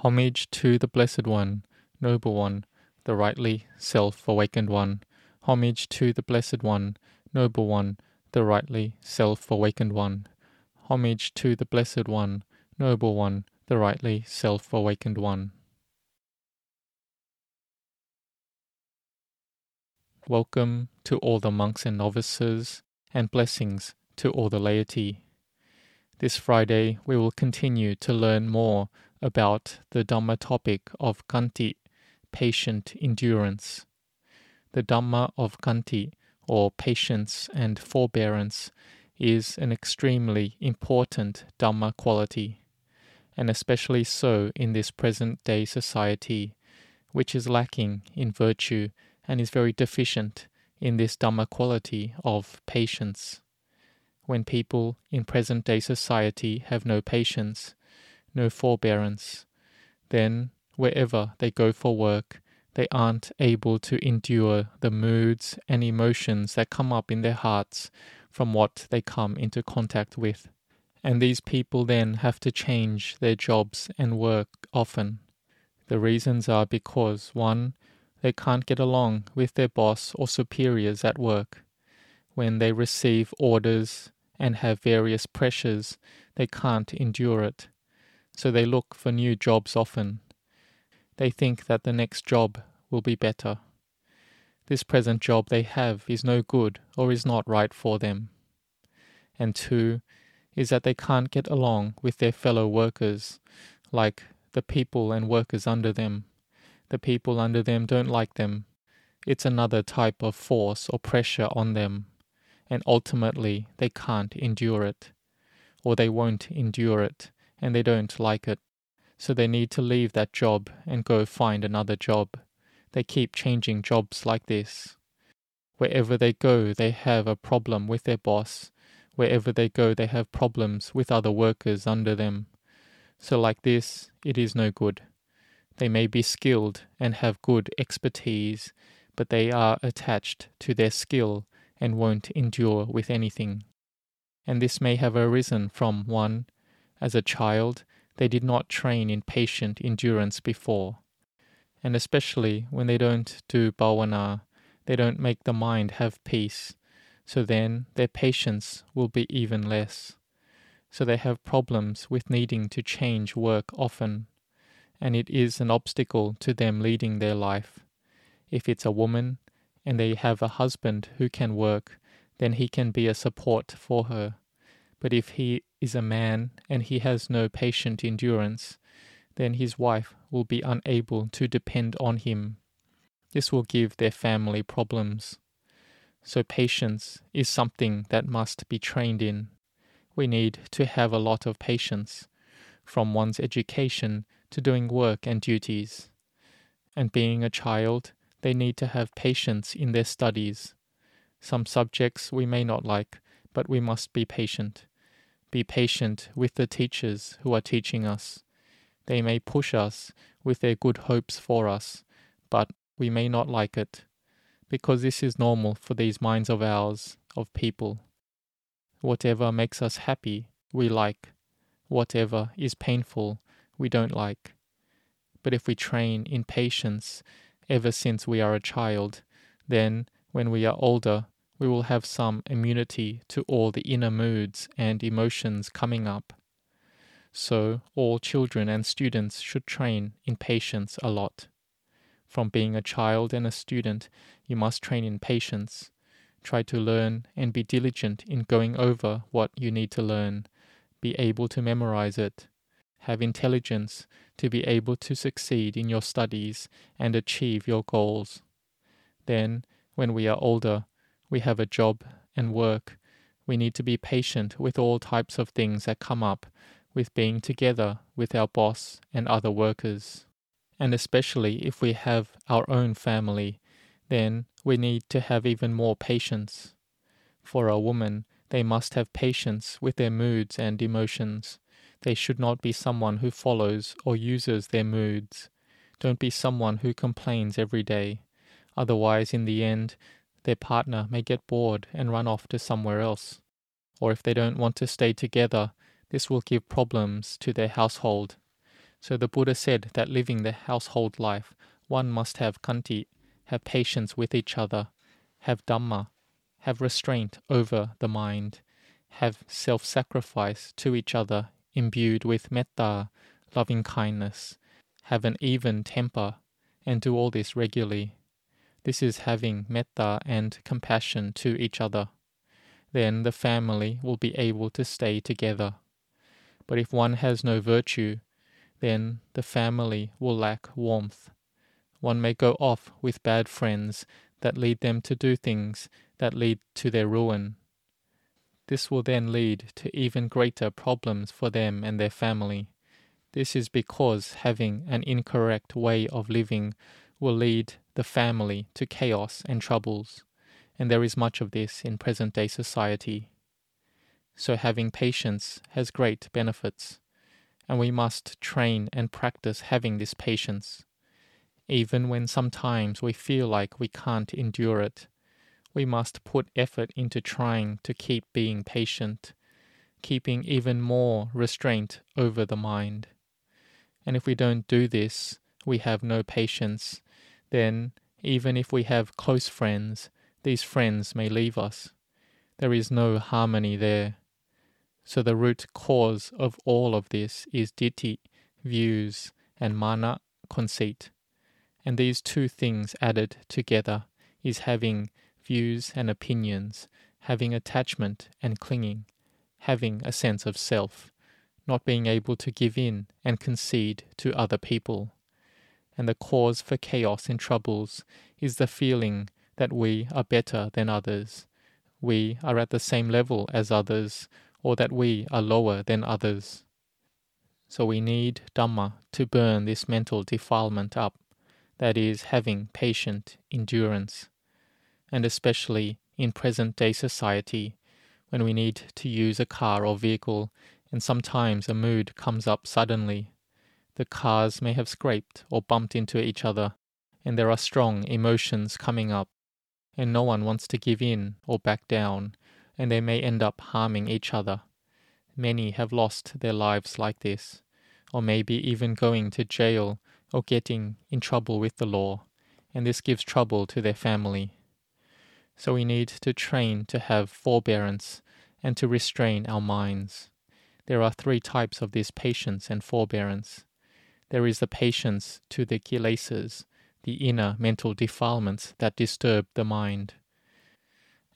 Homage to the Blessed One, Noble One, the rightly self awakened One. Homage to the Blessed One, Noble One, the rightly self awakened One. Homage to the Blessed One, Noble One, the rightly self awakened One. Welcome to all the monks and novices, and blessings to all the laity. This Friday, we will continue to learn more about the Dhamma topic of Kanti, patient endurance. The Dhamma of Kanti, or patience and forbearance, is an extremely important Dhamma quality, and especially so in this present day society, which is lacking in virtue and is very deficient in this Dhamma quality of patience. When people in present day society have no patience, no forbearance, then wherever they go for work, they aren't able to endure the moods and emotions that come up in their hearts from what they come into contact with. And these people then have to change their jobs and work often. The reasons are because one, they can't get along with their boss or superiors at work. When they receive orders and have various pressures, they can't endure it. So they look for new jobs often. They think that the next job will be better. This present job they have is no good or is not right for them. And two is that they can't get along with their fellow workers, like the people and workers under them. The people under them don't like them. It's another type of force or pressure on them, and ultimately they can't endure it, or they won't endure it, and they don't like it. So they need to leave that job and go find another job. They keep changing jobs like this. Wherever they go, they have a problem with their boss. Wherever they go, they have problems with other workers under them. So, like this, it is no good. They may be skilled and have good expertise, but they are attached to their skill and won't endure with anything. And this may have arisen from one, as a child, they did not train in patient endurance before. And especially when they don't do bhavana, they don't make the mind have peace, so then their patience will be even less. So they have problems with needing to change work often and it is an obstacle to them leading their life. If it's a woman and they have a husband who can work, then he can be a support for her. But if he is a man and he has no patient endurance, then his wife will be unable to depend on him. This will give their family problems. So, patience is something that must be trained in. We need to have a lot of patience from one's education to doing work and duties. And being a child, they need to have patience in their studies. Some subjects we may not like, but we must be patient. Be patient with the teachers who are teaching us. They may push us with their good hopes for us, but we may not like it, because this is normal for these minds of ours, of people. Whatever makes us happy, we like. Whatever is painful, we don't like. But if we train in patience ever since we are a child, then when we are older, we will have some immunity to all the inner moods and emotions coming up. So, all children and students should train in patience a lot. From being a child and a student, you must train in patience. Try to learn and be diligent in going over what you need to learn. Be able to memorize it have intelligence to be able to succeed in your studies and achieve your goals. Then, when we are older, we have a job and work. We need to be patient with all types of things that come up with being together with our boss and other workers. And especially if we have our own family, then we need to have even more patience. For a woman, they must have patience with their moods and emotions. They should not be someone who follows or uses their moods. Don't be someone who complains every day. Otherwise, in the end, their partner may get bored and run off to somewhere else. Or if they don't want to stay together, this will give problems to their household. So the Buddha said that living the household life, one must have kanti, have patience with each other, have dhamma, have restraint over the mind, have self sacrifice to each other imbued with metta, loving kindness, have an even temper, and do all this regularly. This is having metta and compassion to each other. Then the family will be able to stay together. But if one has no virtue, then the family will lack warmth. One may go off with bad friends that lead them to do things that lead to their ruin. This will then lead to even greater problems for them and their family. This is because having an incorrect way of living will lead the family to chaos and troubles, and there is much of this in present day society. So, having patience has great benefits, and we must train and practice having this patience. Even when sometimes we feel like we can't endure it, we must put effort into trying to keep being patient, keeping even more restraint over the mind. And if we don't do this, we have no patience then even if we have close friends, these friends may leave us. There is no harmony there. So the root cause of all of this is ditti, views, and mana, conceit. And these two things added together is having views and opinions, having attachment and clinging, having a sense of self, not being able to give in and concede to other people and the cause for chaos and troubles is the feeling that we are better than others, we are at the same level as others, or that we are lower than others. So we need Dhamma to burn this mental defilement up, that is, having patient endurance. And especially in present day society, when we need to use a car or vehicle, and sometimes a mood comes up suddenly the cars may have scraped or bumped into each other, and there are strong emotions coming up, and no one wants to give in or back down, and they may end up harming each other. Many have lost their lives like this, or maybe even going to jail or getting in trouble with the law, and this gives trouble to their family. So we need to train to have forbearance and to restrain our minds. There are three types of this patience and forbearance. There is the patience to the kilesas, the inner mental defilements that disturb the mind.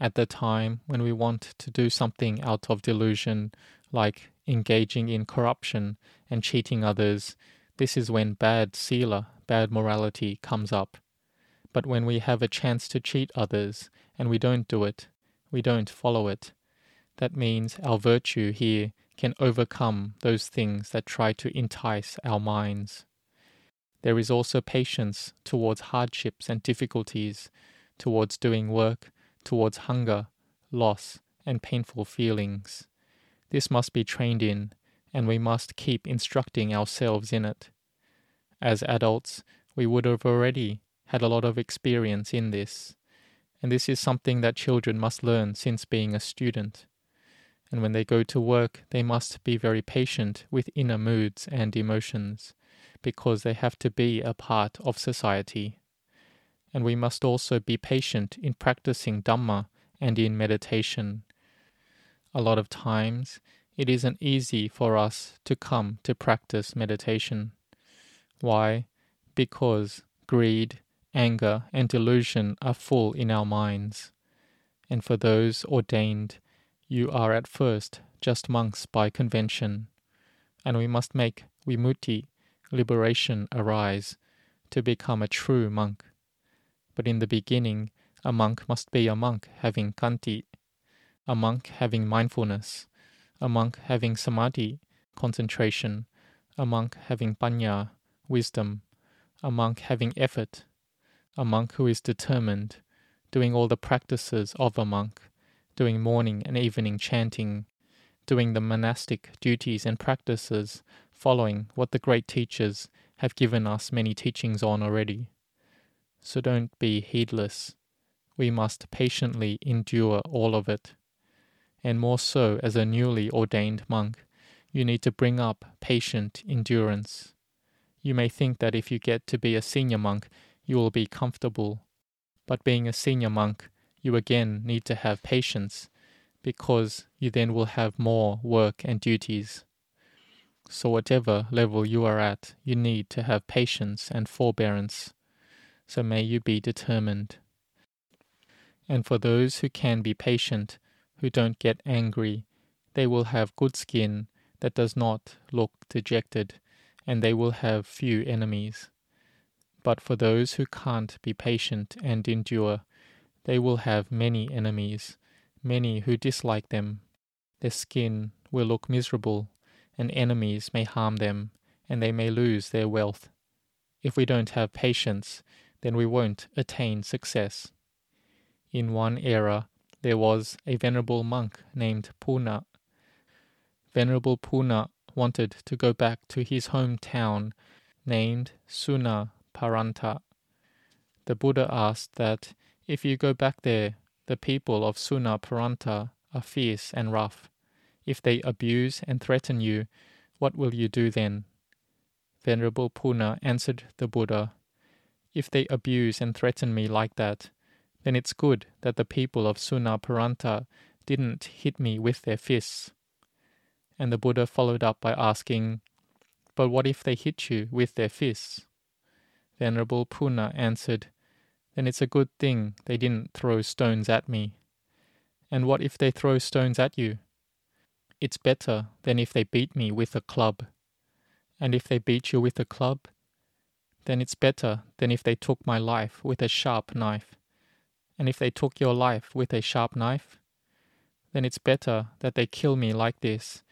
At the time when we want to do something out of delusion, like engaging in corruption and cheating others, this is when bad sila, bad morality, comes up. But when we have a chance to cheat others and we don't do it, we don't follow it, that means our virtue here can overcome those things that try to entice our minds. There is also patience towards hardships and difficulties, towards doing work, towards hunger, loss, and painful feelings. This must be trained in, and we must keep instructing ourselves in it. As adults, we would have already had a lot of experience in this, and this is something that children must learn since being a student and when they go to work, they must be very patient with inner moods and emotions, because they have to be a part of society. And we must also be patient in practicing Dhamma and in meditation. A lot of times, it isn't easy for us to come to practice meditation. Why? Because greed, anger, and delusion are full in our minds. And for those ordained, you are at first just monks by convention, and we must make vimutti, liberation, arise to become a true monk. But in the beginning, a monk must be a monk having kanti, a monk having mindfulness, a monk having samadhi, concentration, a monk having panya, wisdom, a monk having effort, a monk who is determined, doing all the practices of a monk, doing morning and evening chanting, doing the monastic duties and practices, following what the great teachers have given us many teachings on already. So don't be heedless. We must patiently endure all of it. And more so as a newly ordained monk, you need to bring up patient endurance. You may think that if you get to be a senior monk, you will be comfortable. But being a senior monk, you again need to have patience, because you then will have more work and duties. So, whatever level you are at, you need to have patience and forbearance. So, may you be determined. And for those who can be patient, who don't get angry, they will have good skin that does not look dejected, and they will have few enemies. But for those who can't be patient and endure, they will have many enemies, many who dislike them. Their skin will look miserable, and enemies may harm them, and they may lose their wealth. If we don't have patience, then we won't attain success. In one era, there was a venerable monk named Puna. Venerable Puna wanted to go back to his hometown named Suna Paranta. The Buddha asked that if you go back there, the people of Suna Paranta are fierce and rough. If they abuse and threaten you, what will you do then? Venerable Puna answered the Buddha, If they abuse and threaten me like that, then it's good that the people of Suna Paranta didn't hit me with their fists. And the Buddha followed up by asking, But what if they hit you with their fists? Venerable Puna answered, Then it's a good thing they didn't throw stones at me. And what if they throw stones at you? It's better than if they beat me with a club. And if they beat you with a club, then it's better than if they took my life with a sharp knife. And if they took your life with a sharp knife, then it's better that they kill me like this.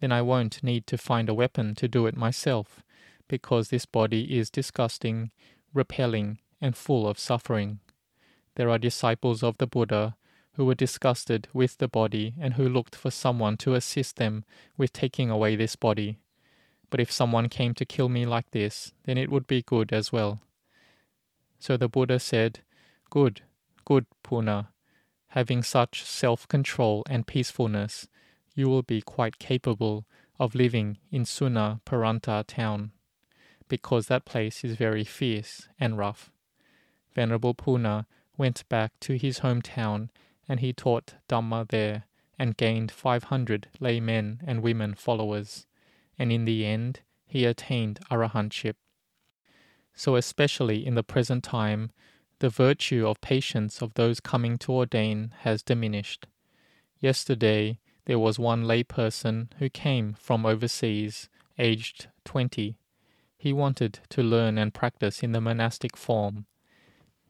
Then I won't need to find a weapon to do it myself, because this body is disgusting, repelling, and full of suffering. There are disciples of the Buddha who were disgusted with the body and who looked for someone to assist them with taking away this body. But if someone came to kill me like this, then it would be good as well. So the Buddha said, Good, good Puna, having such self control and peacefulness, you will be quite capable of living in Suna Paranta town, because that place is very fierce and rough. Venerable Puna went back to his hometown and he taught Dhamma there and gained 500 laymen and women followers, and in the end he attained arahantship. So, especially in the present time, the virtue of patience of those coming to ordain has diminished. Yesterday, there was one layperson who came from overseas, aged 20. He wanted to learn and practice in the monastic form.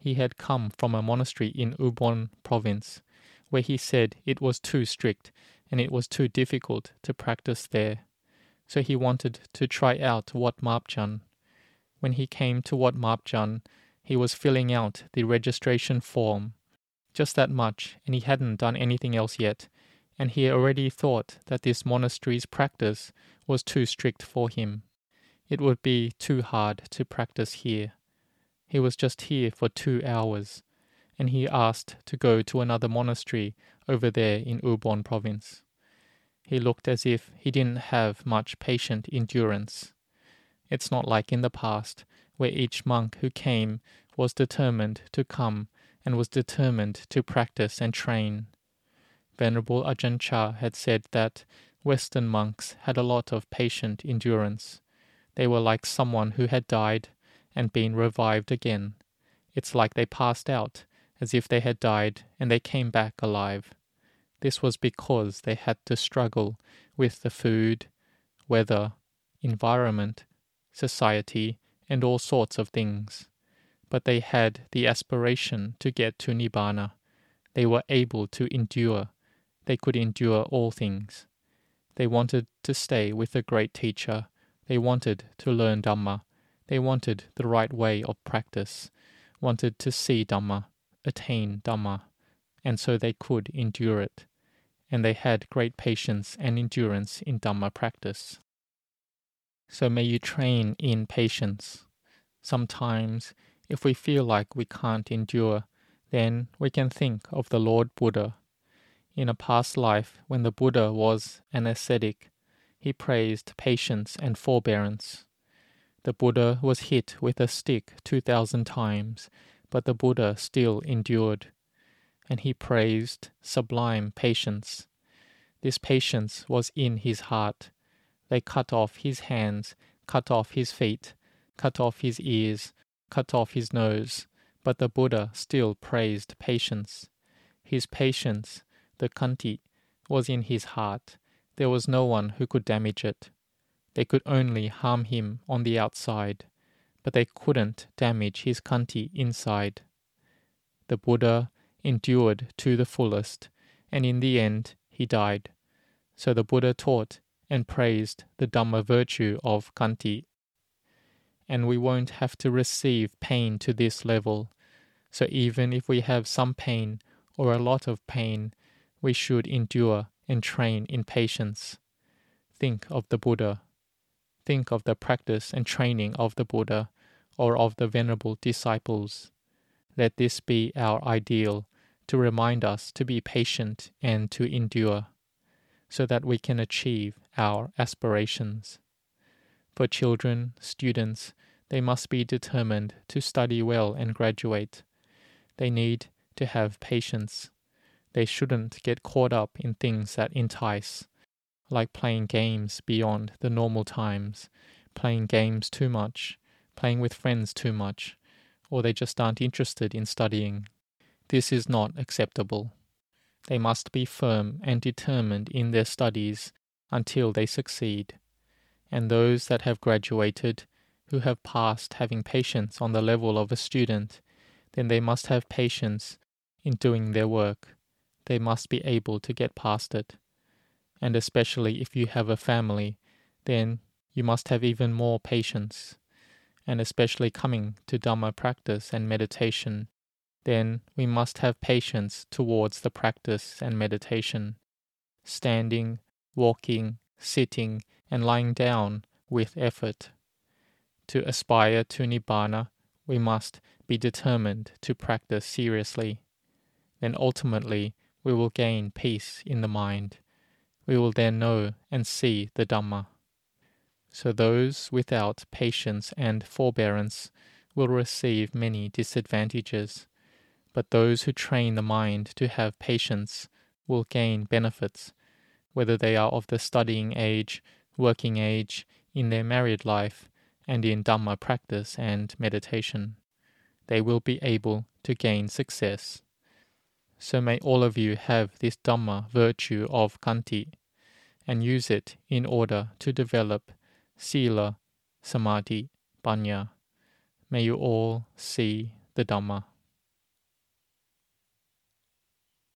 He had come from a monastery in Ubon province, where he said it was too strict and it was too difficult to practice there. So he wanted to try out Wat Mapjan. When he came to Wat Mapjan, he was filling out the registration form. Just that much, and he hadn't done anything else yet, and he already thought that this monastery's practice was too strict for him. It would be too hard to practice here. He was just here for two hours, and he asked to go to another monastery over there in Ubon province. He looked as if he didn't have much patient endurance. It's not like in the past where each monk who came was determined to come and was determined to practice and train. Venerable Ajahn Chah had said that Western monks had a lot of patient endurance. They were like someone who had died and been revived again. It's like they passed out, as if they had died and they came back alive. This was because they had to struggle with the food, weather, environment, society, and all sorts of things. But they had the aspiration to get to Nibbana. They were able to endure. They could endure all things. They wanted to stay with the great teacher. They wanted to learn Dhamma. They wanted the right way of practice, wanted to see Dhamma, attain Dhamma, and so they could endure it. And they had great patience and endurance in Dhamma practice. So may you train in patience. Sometimes, if we feel like we can't endure, then we can think of the Lord Buddha. In a past life, when the Buddha was an ascetic, he praised patience and forbearance. The Buddha was hit with a stick 2,000 times, but the Buddha still endured. And he praised sublime patience. This patience was in his heart. They cut off his hands, cut off his feet, cut off his ears, cut off his nose, but the Buddha still praised patience. His patience, the kanti, was in his heart. There was no one who could damage it. They could only harm him on the outside, but they couldn't damage his kanti inside. The Buddha endured to the fullest, and in the end he died. So the Buddha taught and praised the Dhamma virtue of kanti. And we won't have to receive pain to this level. So even if we have some pain or a lot of pain, we should endure and train in patience. Think of the Buddha. Think of the practice and training of the Buddha or of the venerable disciples. Let this be our ideal to remind us to be patient and to endure, so that we can achieve our aspirations. For children, students, they must be determined to study well and graduate. They need to have patience. They shouldn't get caught up in things that entice, like playing games beyond the normal times, playing games too much, playing with friends too much, or they just aren't interested in studying. This is not acceptable. They must be firm and determined in their studies until they succeed. And those that have graduated, who have passed having patience on the level of a student, then they must have patience in doing their work. They must be able to get past it. And especially if you have a family, then you must have even more patience. And especially coming to Dhamma practice and meditation, then we must have patience towards the practice and meditation. Standing, walking, sitting, and lying down with effort. To aspire to Nibbana, we must be determined to practice seriously. Then ultimately, we will gain peace in the mind. We will then know and see the Dhamma. So those without patience and forbearance will receive many disadvantages, but those who train the mind to have patience will gain benefits, whether they are of the studying age, working age, in their married life, and in Dhamma practice and meditation. They will be able to gain success. So may all of you have this Dhamma virtue of Kanti and use it in order to develop Sila, Samadhi, Panya. May you all see the Dhamma.